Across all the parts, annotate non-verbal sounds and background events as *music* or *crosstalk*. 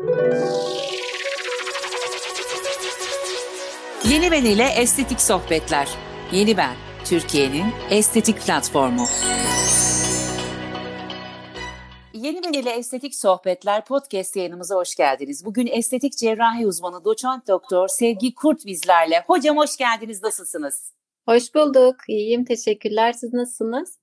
Yeni Ben ile Estetik Sohbetler. Yeni Ben, Türkiye'nin estetik platformu. Yeni Ben ile Estetik Sohbetler podcast yayınımıza hoş geldiniz. Bugün estetik cerrahi uzmanı doçent doktor Sevgi Kurt bizlerle. Hocam hoş geldiniz, nasılsınız? Hoş bulduk, iyiyim, teşekkürler. Siz nasılsınız?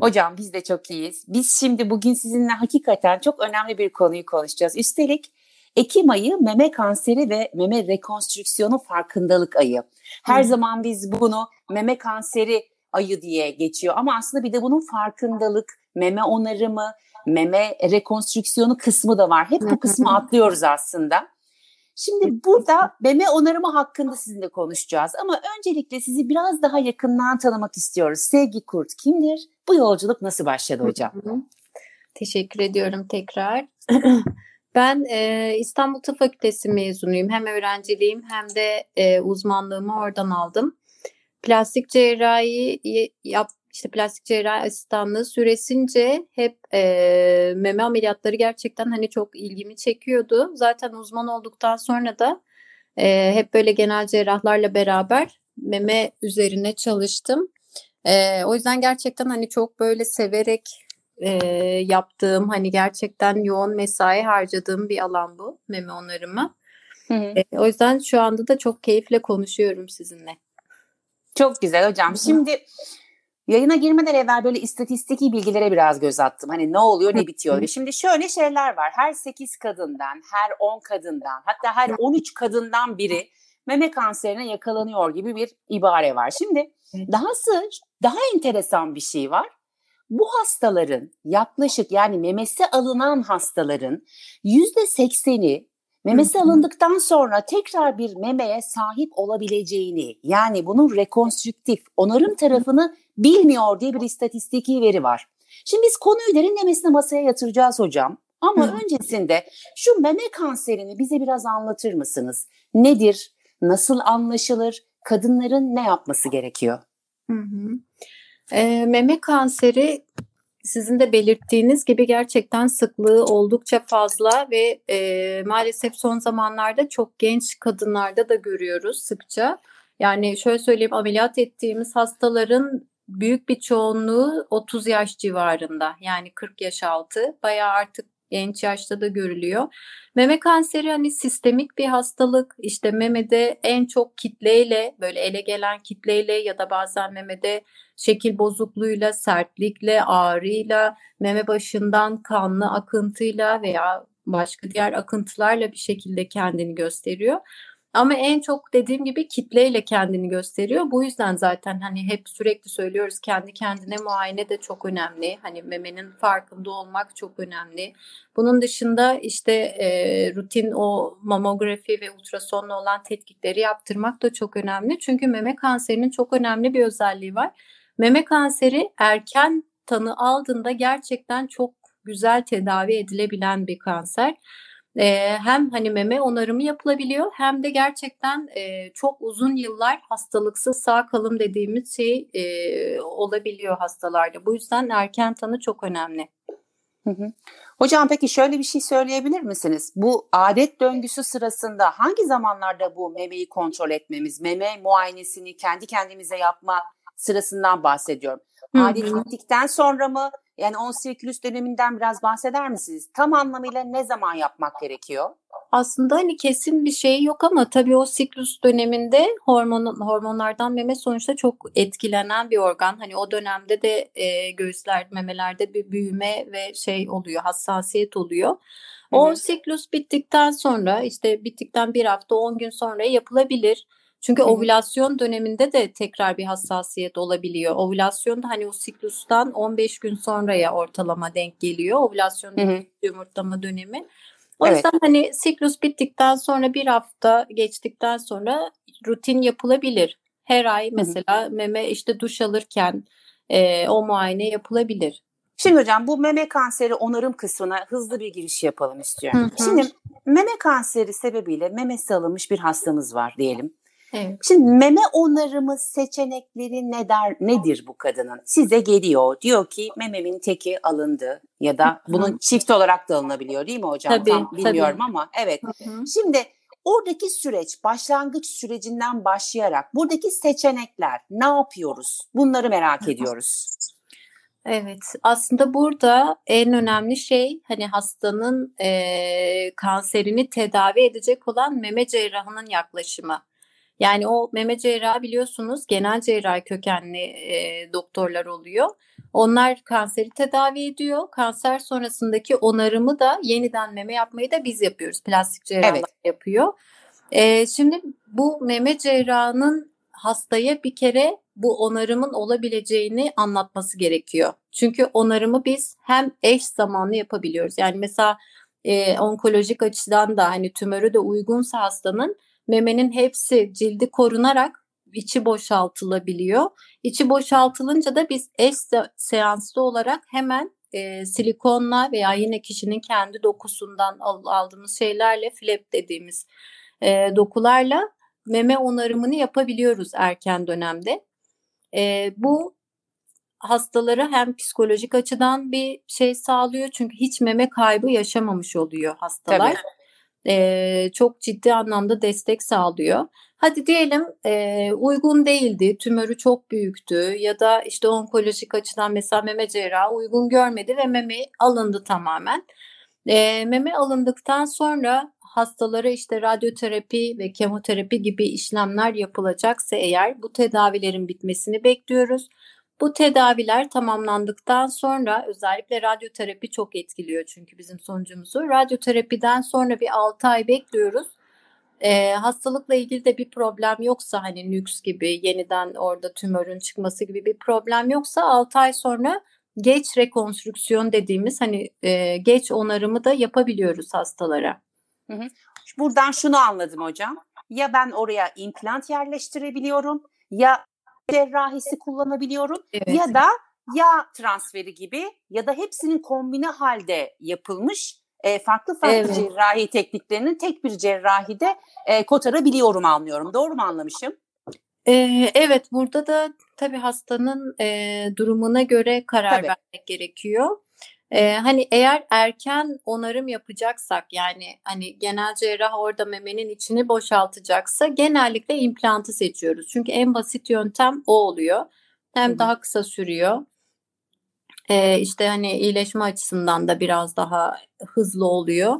Hocam biz de çok iyiyiz. Biz şimdi bugün sizinle hakikaten çok önemli bir konuyu konuşacağız. Üstelik Ekim ayı meme kanseri ve meme rekonstrüksiyonu farkındalık ayı. Her hmm. zaman biz bunu meme kanseri ayı diye geçiyor ama aslında bir de bunun farkındalık, meme onarımı, meme rekonstrüksiyonu kısmı da var. Hep bu kısmı atlıyoruz aslında. Şimdi burada meme onarımı hakkında sizinle konuşacağız ama öncelikle sizi biraz daha yakından tanımak istiyoruz. Sevgi Kurt kimdir? Bu yolculuk nasıl başladı hocam? Teşekkür ediyorum tekrar. *clears throat* Ben e, İstanbul Tıp Fakültesi mezunuyum. Hem öğrenciliğim hem de e, uzmanlığımı oradan aldım. Plastik cerrahi yap, işte plastik cerrahi asistanlığı süresince hep e, meme ameliyatları gerçekten hani çok ilgimi çekiyordu. Zaten uzman olduktan sonra da e, hep böyle genel cerrahlarla beraber meme üzerine çalıştım. E, o yüzden gerçekten hani çok böyle severek e, yaptığım hani gerçekten yoğun mesai harcadığım bir alan bu meme onarımı. Hı hı. E, o yüzden şu anda da çok keyifle konuşuyorum sizinle. Çok güzel hocam. Hı. Şimdi yayına girmeden evvel böyle istatistiki bilgilere biraz göz attım. Hani ne oluyor ne bitiyor. Hı. Şimdi şöyle şeyler var. Her 8 kadından, her 10 kadından hatta her 13 kadından biri meme kanserine yakalanıyor gibi bir ibare var. Şimdi dahası daha enteresan bir şey var bu hastaların yaklaşık yani memesi alınan hastaların yüzde sekseni memesi alındıktan sonra tekrar bir memeye sahip olabileceğini yani bunun rekonstrüktif onarım tarafını bilmiyor diye bir istatistiki veri var. Şimdi biz konuyu derinlemesine masaya yatıracağız hocam. Ama Hı. öncesinde şu meme kanserini bize biraz anlatır mısınız? Nedir? Nasıl anlaşılır? Kadınların ne yapması gerekiyor? Hı hı. E, meme kanseri sizin de belirttiğiniz gibi gerçekten sıklığı oldukça fazla ve e, maalesef son zamanlarda çok genç kadınlarda da görüyoruz sıkça. Yani şöyle söyleyeyim ameliyat ettiğimiz hastaların büyük bir çoğunluğu 30 yaş civarında yani 40 yaş altı bayağı artık genç yaşta da görülüyor. Meme kanseri hani sistemik bir hastalık. İşte memede en çok kitleyle böyle ele gelen kitleyle ya da bazen memede şekil bozukluğuyla, sertlikle, ağrıyla, meme başından kanlı akıntıyla veya başka diğer akıntılarla bir şekilde kendini gösteriyor. Ama en çok dediğim gibi kitleyle kendini gösteriyor. Bu yüzden zaten hani hep sürekli söylüyoruz kendi kendine muayene de çok önemli. Hani memenin farkında olmak çok önemli. Bunun dışında işte e, rutin o mamografi ve ultrasonla olan tetkikleri yaptırmak da çok önemli. Çünkü meme kanserinin çok önemli bir özelliği var. Meme kanseri erken tanı aldığında gerçekten çok güzel tedavi edilebilen bir kanser e, hem hani meme onarımı yapılabiliyor hem de gerçekten e, çok uzun yıllar hastalıksız sağ kalım dediğimiz şey e, olabiliyor hastalarda. Bu yüzden erken tanı çok önemli. Hı hı. Hocam peki şöyle bir şey söyleyebilir misiniz? Bu adet döngüsü sırasında hangi zamanlarda bu memeyi kontrol etmemiz, meme muayenesini kendi kendimize yapma sırasından bahsediyorum. Adet bittikten sonra mı yani 10 sirkülüs döneminden biraz bahseder misiniz? Tam anlamıyla ne zaman yapmak gerekiyor? Aslında hani kesin bir şey yok ama tabii o siklus döneminde hormon hormonlardan meme sonuçta çok etkilenen bir organ. Hani o dönemde de e, göğüsler, memelerde bir büyüme ve şey oluyor, hassasiyet oluyor. O Hı-hı. siklus bittikten sonra işte bittikten bir hafta 10 gün sonra yapılabilir. Çünkü Hı-hı. ovülasyon döneminde de tekrar bir hassasiyet olabiliyor. Ovülasyon da hani o siklustan 15 gün sonraya ortalama denk geliyor. Ovülasyon yumurtlama dönemi. O evet. yüzden hani siklus bittikten sonra bir hafta geçtikten sonra rutin yapılabilir. Her ay mesela Hı-hı. meme işte duş alırken e, o muayene yapılabilir. Şimdi hocam bu meme kanseri onarım kısmına hızlı bir giriş yapalım istiyorum. Hı hı. Şimdi meme kanseri sebebiyle memesi alınmış bir hastamız var diyelim. Evet. Şimdi meme onarımı seçenekleri ne der, nedir bu kadının? Size geliyor diyor ki mememin teki alındı ya da bunun çift olarak da alınabiliyor değil mi hocam? Tabii, Tam bilmiyorum tabii. ama evet. Şimdi oradaki süreç başlangıç sürecinden başlayarak buradaki seçenekler ne yapıyoruz? Bunları merak ediyoruz. Evet, aslında burada en önemli şey hani hastanın e, kanserini tedavi edecek olan meme cerrahının yaklaşımı. Yani o meme cerrahı biliyorsunuz genel cerrahi kökenli e, doktorlar oluyor. Onlar kanseri tedavi ediyor. Kanser sonrasındaki onarımı da yeniden meme yapmayı da biz yapıyoruz. Plastik cerrahlar evet. yapıyor. E, şimdi bu meme cerrahının hastaya bir kere bu onarımın olabileceğini anlatması gerekiyor. Çünkü onarımı biz hem eş zamanlı yapabiliyoruz. Yani mesela e, onkolojik açıdan da hani tümörü de uygunsa hastanın memenin hepsi cildi korunarak içi boşaltılabiliyor. İçi boşaltılınca da biz eş seanslı olarak hemen e, silikonla veya yine kişinin kendi dokusundan aldığımız şeylerle flap dediğimiz e, dokularla meme onarımını yapabiliyoruz erken dönemde. E, bu hastalara hem psikolojik açıdan bir şey sağlıyor çünkü hiç meme kaybı yaşamamış oluyor hastalar. E, çok ciddi anlamda destek sağlıyor. Hadi diyelim e, uygun değildi, tümörü çok büyüktü ya da işte onkolojik açıdan mesela meme cerrahı uygun görmedi ve meme alındı tamamen. E, meme alındıktan sonra hastalara işte radyoterapi ve kemoterapi gibi işlemler yapılacaksa eğer bu tedavilerin bitmesini bekliyoruz. Bu tedaviler tamamlandıktan sonra özellikle radyoterapi çok etkiliyor çünkü bizim sonucumuzu. Radyoterapiden sonra bir 6 ay bekliyoruz. Ee, hastalıkla ilgili de bir problem yoksa hani nüks gibi yeniden orada tümörün çıkması gibi bir problem yoksa 6 ay sonra geç rekonstrüksiyon dediğimiz hani e, geç onarımı da yapabiliyoruz hastalara. Hı hı. Buradan şunu anladım hocam. Ya ben oraya implant yerleştirebiliyorum ya cerrahisi kullanabiliyorum evet. ya da yağ transferi gibi ya da hepsinin kombine halde yapılmış e, farklı farklı evet. cerrahi tekniklerinin tek bir cerrahide e, kotarabiliyorum anlıyorum. Doğru mu anlamışım? Ee, evet burada da tabii hastanın e, durumuna göre karar tabii. vermek gerekiyor. Ee, hani eğer erken onarım yapacaksak yani hani genel cerrah orada memenin içini boşaltacaksa genellikle implantı seçiyoruz. Çünkü en basit yöntem o oluyor. Hem Hı-hı. daha kısa sürüyor. Ee, işte hani iyileşme açısından da biraz daha hızlı oluyor.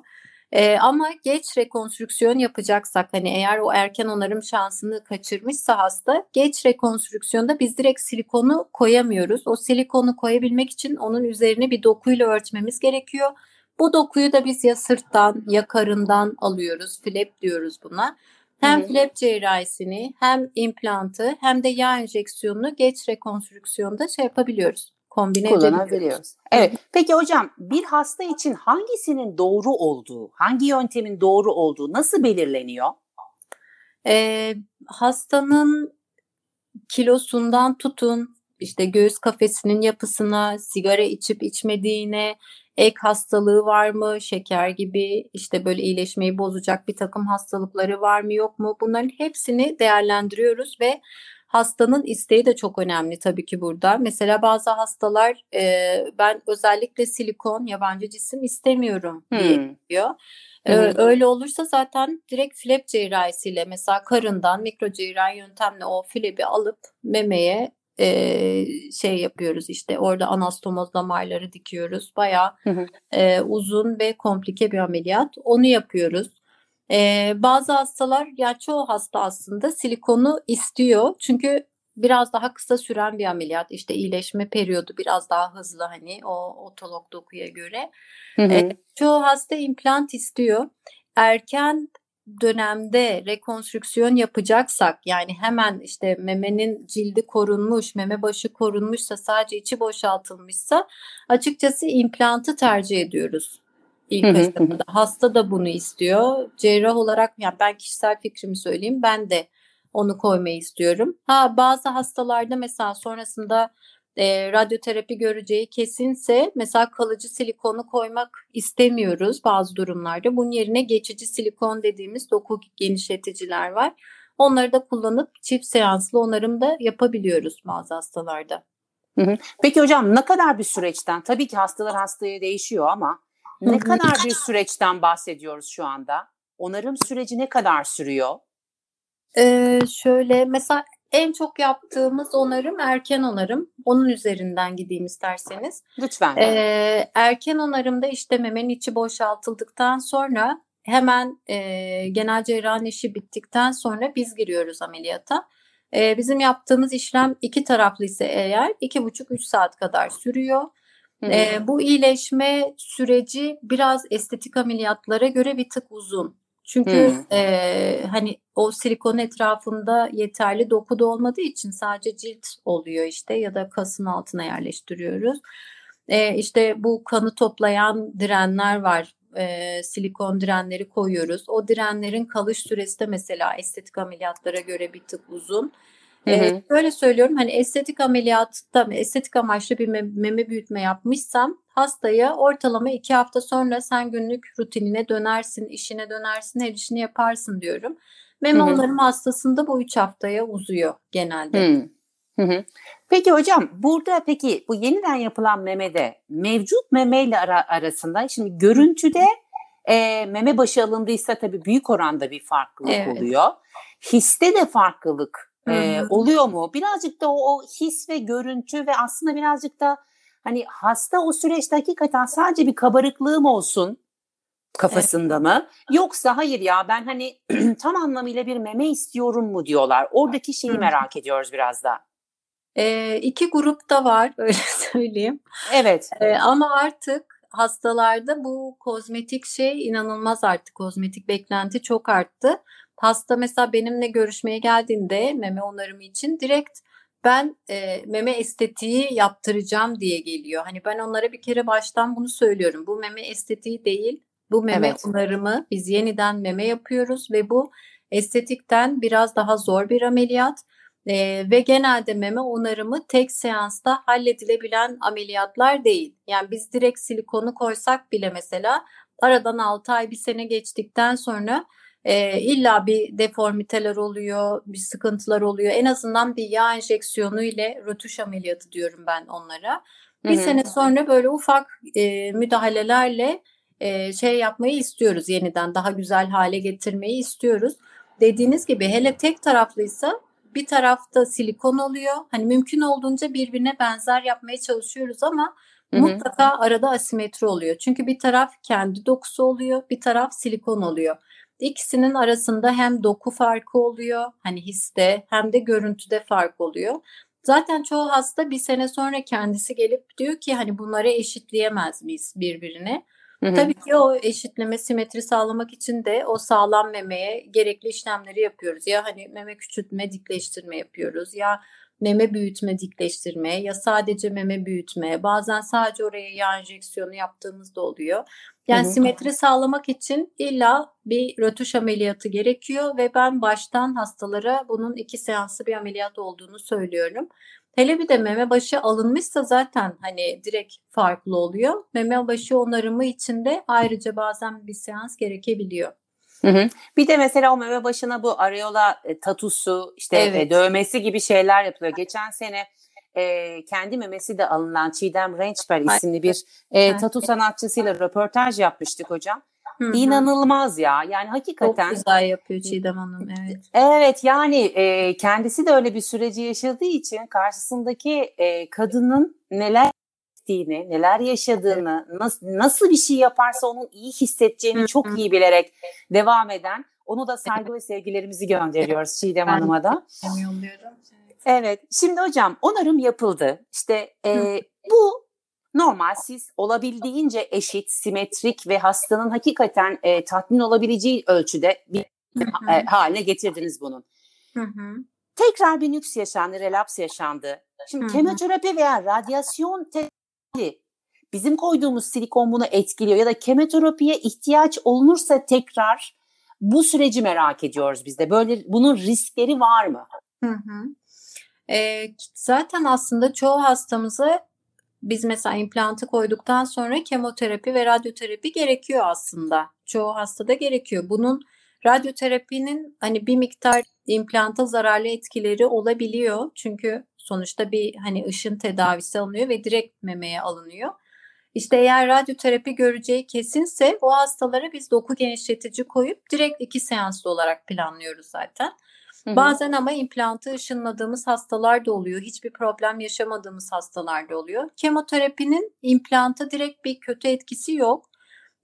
Ee, ama geç rekonstrüksiyon yapacaksak hani eğer o erken onarım şansını kaçırmışsa hasta geç rekonstrüksiyonda biz direkt silikonu koyamıyoruz. O silikonu koyabilmek için onun üzerine bir dokuyla örtmemiz gerekiyor. Bu dokuyu da biz ya sırttan ya karından alıyoruz. Flap diyoruz buna. Hem Hı-hı. flap cerrahisini hem implantı hem de yağ enjeksiyonunu geç rekonstrüksiyonda şey yapabiliyoruz kombine kullanabiliyoruz. Evet. Peki hocam bir hasta için hangisinin doğru olduğu, hangi yöntemin doğru olduğu nasıl belirleniyor? Ee, hastanın kilosundan tutun, işte göğüs kafesinin yapısına, sigara içip içmediğine, ek hastalığı var mı, şeker gibi işte böyle iyileşmeyi bozacak bir takım hastalıkları var mı yok mu bunların hepsini değerlendiriyoruz ve hastanın isteği de çok önemli tabii ki burada. Mesela bazı hastalar e, ben özellikle silikon yabancı cisim istemiyorum diye hmm. diyor. Ee, öyle olursa zaten direkt flap cerrahisiyle mesela karından mikro cerrahi yöntemle o flabi alıp memeye e, şey yapıyoruz işte orada anastomoz damarları dikiyoruz. Bayağı e, uzun ve komplike bir ameliyat. Onu yapıyoruz. Ee, bazı hastalar ya çoğu hasta aslında silikonu istiyor. Çünkü biraz daha kısa süren bir ameliyat. İşte iyileşme periyodu biraz daha hızlı hani o otolog dokuya göre. Hı hı. Ee, çoğu hasta implant istiyor. Erken dönemde rekonstrüksiyon yapacaksak yani hemen işte memenin cildi korunmuş, meme başı korunmuşsa sadece içi boşaltılmışsa açıkçası implantı tercih ediyoruz ilk aşamada. Hasta da bunu istiyor. Cerrah olarak yani ben kişisel fikrimi söyleyeyim. Ben de onu koymayı istiyorum. Ha bazı hastalarda mesela sonrasında e, radyoterapi göreceği kesinse mesela kalıcı silikonu koymak istemiyoruz bazı durumlarda. Bunun yerine geçici silikon dediğimiz doku genişleticiler var. Onları da kullanıp çift seanslı onarım da yapabiliyoruz bazı hastalarda. Peki hocam ne kadar bir süreçten? Tabii ki hastalar hastaya değişiyor ama ne kadar bir süreçten bahsediyoruz şu anda? Onarım süreci ne kadar sürüyor? Ee, şöyle mesela en çok yaptığımız onarım erken onarım. Onun üzerinden gideyim isterseniz. Lütfen. Ee, erken onarımda işte memenin içi boşaltıldıktan sonra hemen e, genel cerrahi işi bittikten sonra biz giriyoruz ameliyata. E, bizim yaptığımız işlem iki taraflı ise eğer iki buçuk üç saat kadar sürüyor. E, bu iyileşme süreci biraz estetik ameliyatlara göre bir tık uzun. Çünkü hmm. e, hani o silikon etrafında yeterli doku da olmadığı için sadece cilt oluyor işte ya da kasın altına yerleştiriyoruz. E, işte bu kanı toplayan direnler var. E, silikon direnleri koyuyoruz. O direnlerin kalış süresi de mesela estetik ameliyatlara göre bir tık uzun. Ee, böyle söylüyorum hani estetik ameliyatta estetik amaçlı bir meme büyütme yapmışsam hastaya ortalama iki hafta sonra sen günlük rutinine dönersin, işine dönersin, her işini yaparsın diyorum. Meme onarım hastasında bu üç haftaya uzuyor genelde. Hı hı. Peki hocam burada peki bu yeniden yapılan memede mevcut memeyle ara, arasında şimdi görüntüde e, meme başı alındıysa tabii büyük oranda bir farklılık evet. oluyor. Histe de farklılık e, oluyor mu? Birazcık da o, o his ve görüntü ve aslında birazcık da hani hasta o süreçte hakikaten sadece bir kabarıklığım olsun kafasında evet. mı? Yoksa hayır ya ben hani *clears throat* tam anlamıyla bir meme istiyorum mu diyorlar. Oradaki şeyi merak ediyoruz biraz da. E, iki grup da var *laughs* öyle söyleyeyim. Evet. E, ama artık hastalarda bu kozmetik şey inanılmaz artık kozmetik beklenti çok arttı. Hasta mesela benimle görüşmeye geldiğinde meme onarımı için direkt ben e, meme estetiği yaptıracağım diye geliyor. Hani ben onlara bir kere baştan bunu söylüyorum. Bu meme estetiği değil. Bu meme evet. onarımı biz yeniden meme yapıyoruz ve bu estetikten biraz daha zor bir ameliyat. E, ve genelde meme onarımı tek seansta halledilebilen ameliyatlar değil. Yani biz direkt silikonu koysak bile mesela aradan 6 ay bir sene geçtikten sonra e, illa bir deformiteler oluyor, bir sıkıntılar oluyor. En azından bir yağ enjeksiyonu ile rötuş ameliyatı diyorum ben onlara. Bir Hı-hı. sene sonra böyle ufak e, müdahalelerle e, şey yapmayı istiyoruz yeniden daha güzel hale getirmeyi istiyoruz. Dediğiniz gibi hele tek taraflıysa bir tarafta silikon oluyor. Hani mümkün olduğunca birbirine benzer yapmaya çalışıyoruz ama Hı-hı. mutlaka arada asimetri oluyor. Çünkü bir taraf kendi dokusu oluyor, bir taraf silikon oluyor. İkisinin arasında hem doku farkı oluyor hani histe hem de görüntüde fark oluyor. Zaten çoğu hasta bir sene sonra kendisi gelip diyor ki hani bunları eşitleyemez miyiz birbirine? Hı hı. Tabii ki o eşitleme simetri sağlamak için de o sağlam memeye gerekli işlemleri yapıyoruz. Ya hani meme küçültme, dikleştirme yapıyoruz. Ya meme büyütme, dikleştirme ya sadece meme büyütme. Bazen sadece oraya yağ enjeksiyonu yaptığımız da oluyor. Yani Hı-hı. simetri sağlamak için illa bir rötuş ameliyatı gerekiyor ve ben baştan hastalara bunun iki seanslı bir ameliyat olduğunu söylüyorum. Hele bir de meme başı alınmışsa zaten hani direkt farklı oluyor. Meme başı onarımı için de ayrıca bazen bir seans gerekebiliyor. Hı hı. Bir de mesela o meme başına bu areola e, tatusu işte e, evet. e, dövmesi gibi şeyler yapılıyor. Geçen sene e, kendi memesi de alınan Çiğdem Rençber isimli bir e, tatu sanatçısıyla röportaj yapmıştık hocam. Hı-hı. İnanılmaz ya. Yani hakikaten. Çok güzel yapıyor Çiğdem Hanım. Evet. Evet yani e, kendisi de öyle bir süreci yaşadığı için karşısındaki e, kadının neler hissettiğini, neler yaşadığını, nasıl, nasıl bir şey yaparsa onun iyi hissedeceğini çok iyi bilerek devam eden, onu da saygı ve sevgilerimizi gönderiyoruz Çiğdem Hanım'a da. Yolluyorum. Evet. Şimdi hocam onarım yapıldı. İşte e, bu normal siz olabildiğince eşit, simetrik ve hastanın hakikaten e, tatmin olabileceği ölçüde bir e, haline getirdiniz bunun. Hı hı. Tekrar bir nüks yaşandı, relaps yaşandı. Şimdi hı hı. kemoterapi veya radyasyon tedavi bizim koyduğumuz silikon bunu etkiliyor ya da kemoterapiye ihtiyaç olunursa tekrar bu süreci merak ediyoruz biz de. Böyle bunun riskleri var mı? Hı hı. E, zaten aslında çoğu hastamıza biz mesela implantı koyduktan sonra kemoterapi ve radyoterapi gerekiyor aslında. Çoğu hastada gerekiyor. Bunun Radyoterapinin hani bir miktar implanta zararlı etkileri olabiliyor. Çünkü sonuçta bir hani ışın tedavisi alınıyor ve direkt memeye alınıyor. İşte eğer radyoterapi göreceği kesinse o hastalara biz doku genişletici koyup direkt iki seanslı olarak planlıyoruz zaten. Hı-hı. Bazen ama implantı ışınladığımız hastalar da oluyor. Hiçbir problem yaşamadığımız hastalar da oluyor. Kemoterapinin implanta direkt bir kötü etkisi yok.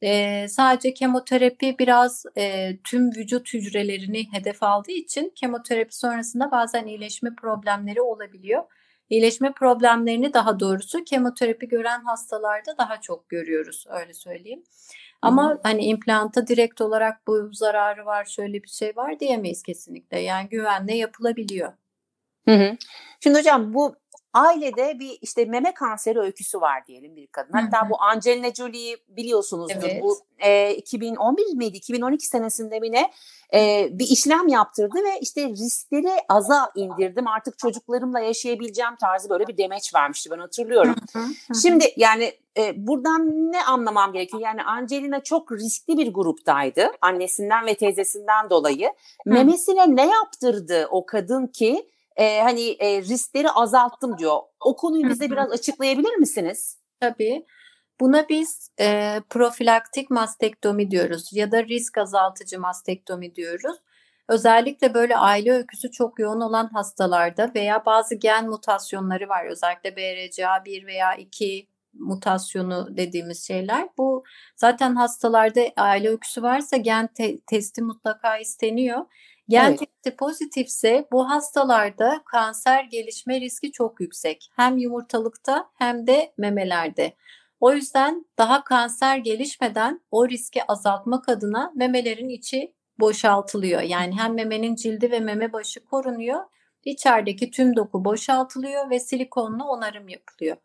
Ee, sadece kemoterapi biraz e, tüm vücut hücrelerini hedef aldığı için kemoterapi sonrasında bazen iyileşme problemleri olabiliyor. İyileşme problemlerini daha doğrusu kemoterapi gören hastalarda daha çok görüyoruz öyle söyleyeyim. Ama Hı-hı. hani implanta direkt olarak bu zararı var, şöyle bir şey var diyemeyiz kesinlikle. Yani güvenle yapılabiliyor. Hı hı. Şimdi hocam bu ailede bir işte meme kanseri öyküsü var diyelim bir kadın. Hatta Hı-hı. bu Angelina Jolie'yi biliyorsunuzdur. Evet. Bu e, 2011 miydi? 2012 senesinde mi ne? E, bir işlem yaptırdı ve işte riskleri aza indirdim. Artık çocuklarımla yaşayabileceğim tarzı böyle bir demeç vermişti ben hatırlıyorum. Hı-hı. Şimdi yani e, buradan ne anlamam gerekiyor? Yani Angelina çok riskli bir gruptaydı. Annesinden ve teyzesinden dolayı. Hı. Memesine ne yaptırdı o kadın ki e, hani e, riskleri azalttım diyor. O konuyu bize biraz açıklayabilir misiniz? Tabii. Buna biz e, profilaktik mastektomi diyoruz ya da risk azaltıcı mastektomi diyoruz. Özellikle böyle aile öyküsü çok yoğun olan hastalarda veya bazı gen mutasyonları var. Özellikle BRCA1 veya 2 mutasyonu dediğimiz şeyler. Bu zaten hastalarda aile öyküsü varsa gen te- testi mutlaka isteniyor. Gen evet. testi pozitifse bu hastalarda kanser gelişme riski çok yüksek. Hem yumurtalıkta hem de memelerde. O yüzden daha kanser gelişmeden o riski azaltmak adına memelerin içi boşaltılıyor. Yani hem memenin cildi ve meme başı korunuyor. İçerideki tüm doku boşaltılıyor ve silikonla onarım yapılıyor.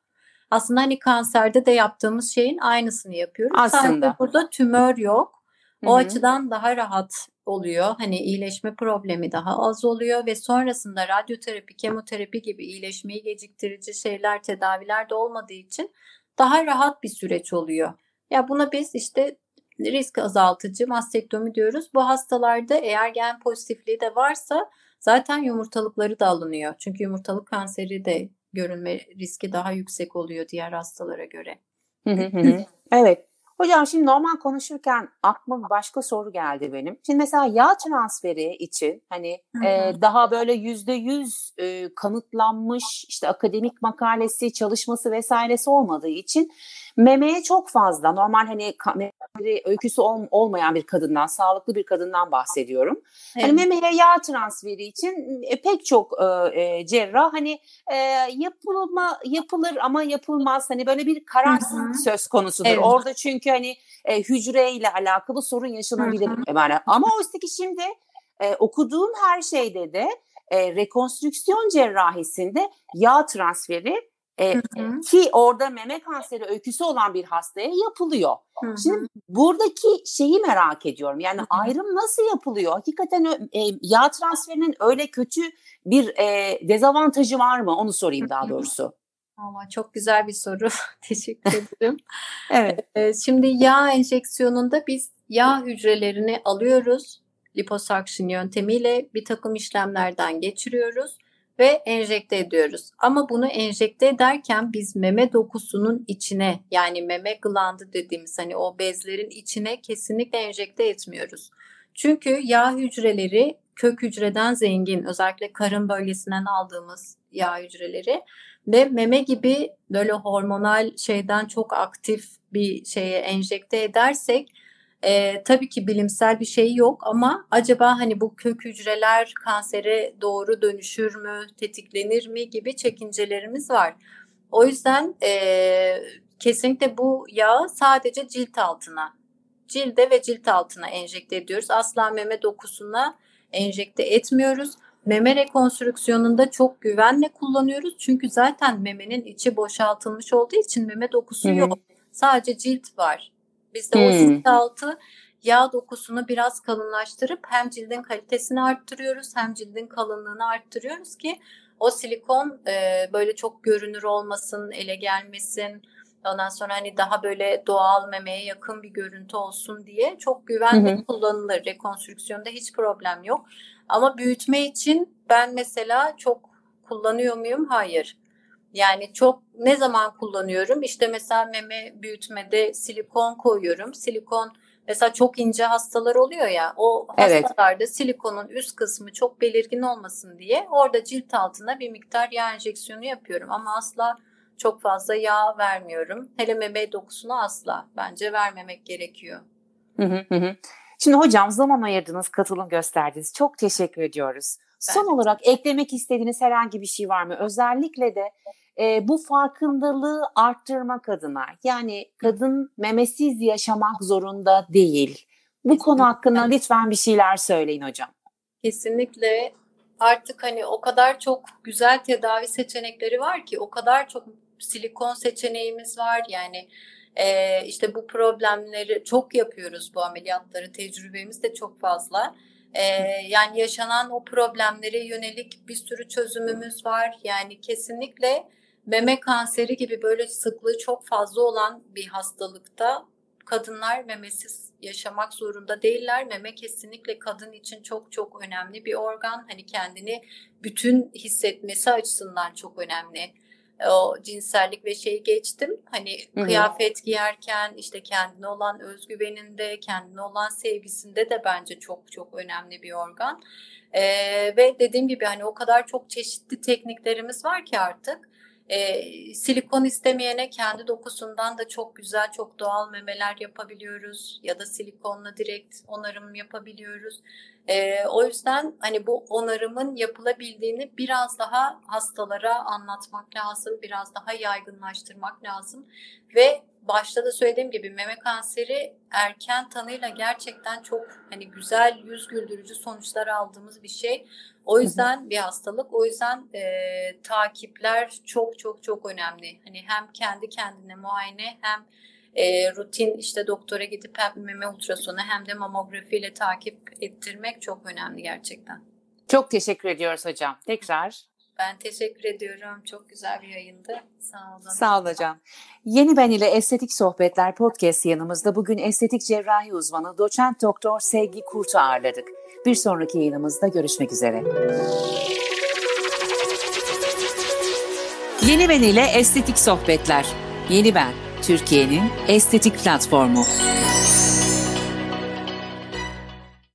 Aslında hani kanserde de yaptığımız şeyin aynısını yapıyoruz. Aslında. Sadece burada tümör yok. O Hı-hı. açıdan daha rahat oluyor. Hani iyileşme problemi daha az oluyor ve sonrasında radyoterapi, kemoterapi gibi iyileşmeyi geciktirici şeyler, tedaviler de olmadığı için daha rahat bir süreç oluyor. Ya buna biz işte risk azaltıcı mastektomi diyoruz. Bu hastalarda eğer gen pozitifliği de varsa zaten yumurtalıkları da alınıyor. Çünkü yumurtalık kanseri de görünme riski daha yüksek oluyor diğer hastalara göre. evet. Hocam şimdi normal konuşurken aklıma bir başka soru geldi benim. Şimdi mesela yağ transferi için hani e, daha böyle yüzde yüz kanıtlanmış işte akademik makalesi, çalışması vesairesi olmadığı için memeye çok fazla normal hani öyküsü ol, olmayan bir kadından, sağlıklı bir kadından bahsediyorum. Hani evet. Hani memeye yağ transferi için e, pek çok e, e, cerrah hani e, yapılma yapılır ama yapılmaz hani böyle bir kararsızlık söz konusudur. Evet. Orada çünkü hani e, hücreyle alakalı sorun yaşanabilir. Yani ama oysa ki şimdi e, okuduğum her şeyde de e, rekonstrüksiyon cerrahisinde yağ transferi e, hı hı. Ki orada meme kanseri öyküsü olan bir hastaya yapılıyor. Hı hı. Şimdi buradaki şeyi merak ediyorum. Yani hı hı. ayrım nasıl yapılıyor? Hakikaten e, yağ transferinin öyle kötü bir e, dezavantajı var mı? Onu sorayım daha doğrusu. Ama çok güzel bir soru. *laughs* Teşekkür ederim. *laughs* evet. E, şimdi yağ enjeksiyonunda biz yağ hücrelerini alıyoruz. Liposuction yöntemiyle bir takım işlemlerden geçiriyoruz ve enjekte ediyoruz. Ama bunu enjekte ederken biz meme dokusunun içine yani meme glandı dediğimiz hani o bezlerin içine kesinlikle enjekte etmiyoruz. Çünkü yağ hücreleri kök hücreden zengin özellikle karın bölgesinden aldığımız yağ hücreleri ve meme gibi böyle hormonal şeyden çok aktif bir şeye enjekte edersek e, tabii ki bilimsel bir şey yok ama acaba hani bu kök hücreler kansere doğru dönüşür mü, tetiklenir mi gibi çekincelerimiz var. O yüzden e, kesinlikle bu yağ sadece cilt altına, cilde ve cilt altına enjekte ediyoruz. Asla meme dokusuna enjekte etmiyoruz. Meme rekonstrüksiyonunda çok güvenle kullanıyoruz. Çünkü zaten memenin içi boşaltılmış olduğu için meme dokusu Hı-hı. yok. Sadece cilt var. Biz de hmm. o cilt altı yağ dokusunu biraz kalınlaştırıp hem cildin kalitesini arttırıyoruz hem cildin kalınlığını arttırıyoruz ki o silikon e, böyle çok görünür olmasın, ele gelmesin. Ondan sonra hani daha böyle doğal memeye yakın bir görüntü olsun diye çok güvenli hı hı. kullanılır. Rekonstrüksiyonda hiç problem yok. Ama büyütme için ben mesela çok kullanıyor muyum? Hayır. Yani çok ne zaman kullanıyorum? İşte mesela meme büyütmede silikon koyuyorum. Silikon mesela çok ince hastalar oluyor ya. O hastalarda evet. silikonun üst kısmı çok belirgin olmasın diye orada cilt altına bir miktar yağ enjeksiyonu yapıyorum. Ama asla çok fazla yağ vermiyorum. Hele meme dokusunu asla bence vermemek gerekiyor. Hı hı hı. Şimdi hocam zaman ayırdınız, katılım gösterdiniz. Çok teşekkür ediyoruz. Ben Son olarak eklemek istediğiniz herhangi bir şey var mı? Özellikle de e, bu farkındalığı arttırmak adına yani kadın memesiz yaşamak zorunda değil. Bu konu hakkında lütfen bir şeyler söyleyin hocam. Kesinlikle artık hani o kadar çok güzel tedavi seçenekleri var ki o kadar çok silikon seçeneğimiz var yani e, işte bu problemleri çok yapıyoruz bu ameliyatları tecrübemiz de çok fazla. Ee, yani yaşanan o problemlere yönelik bir sürü çözümümüz var. Yani kesinlikle meme kanseri gibi böyle sıklığı çok fazla olan bir hastalıkta kadınlar memesiz yaşamak zorunda değiller. Meme kesinlikle kadın için çok çok önemli bir organ. Hani kendini bütün hissetmesi açısından çok önemli. O cinsellik ve şeyi geçtim. Hani Hı-hı. kıyafet giyerken işte kendine olan özgüveninde, kendine olan sevgisinde de bence çok çok önemli bir organ. Ee, ve dediğim gibi hani o kadar çok çeşitli tekniklerimiz var ki artık e, silikon istemeyene kendi dokusundan da çok güzel, çok doğal memeler yapabiliyoruz ya da silikonla direkt onarım yapabiliyoruz. E, o yüzden hani bu onarımın yapılabildiğini biraz daha hastalara anlatmak lazım, biraz daha yaygınlaştırmak lazım ve başta da söylediğim gibi meme kanseri erken tanıyla gerçekten çok hani güzel yüz güldürücü sonuçlar aldığımız bir şey. O yüzden bir hastalık. O yüzden e, takipler çok çok çok önemli. Hani hem kendi kendine muayene hem e, rutin işte doktora gidip hem meme ultrasonu hem de mamografiyle takip ettirmek çok önemli gerçekten. Çok teşekkür ediyoruz hocam. Tekrar ben teşekkür ediyorum. Çok güzel bir yayındı. Sağ olun. Sağ olun hocam. Yeni Ben ile Estetik Sohbetler podcast yanımızda bugün estetik cerrahi uzmanı doçent doktor Sevgi Kurt'u ağırladık. Bir sonraki yayınımızda görüşmek üzere. Yeni Ben ile Estetik Sohbetler. Yeni Ben, Türkiye'nin estetik platformu.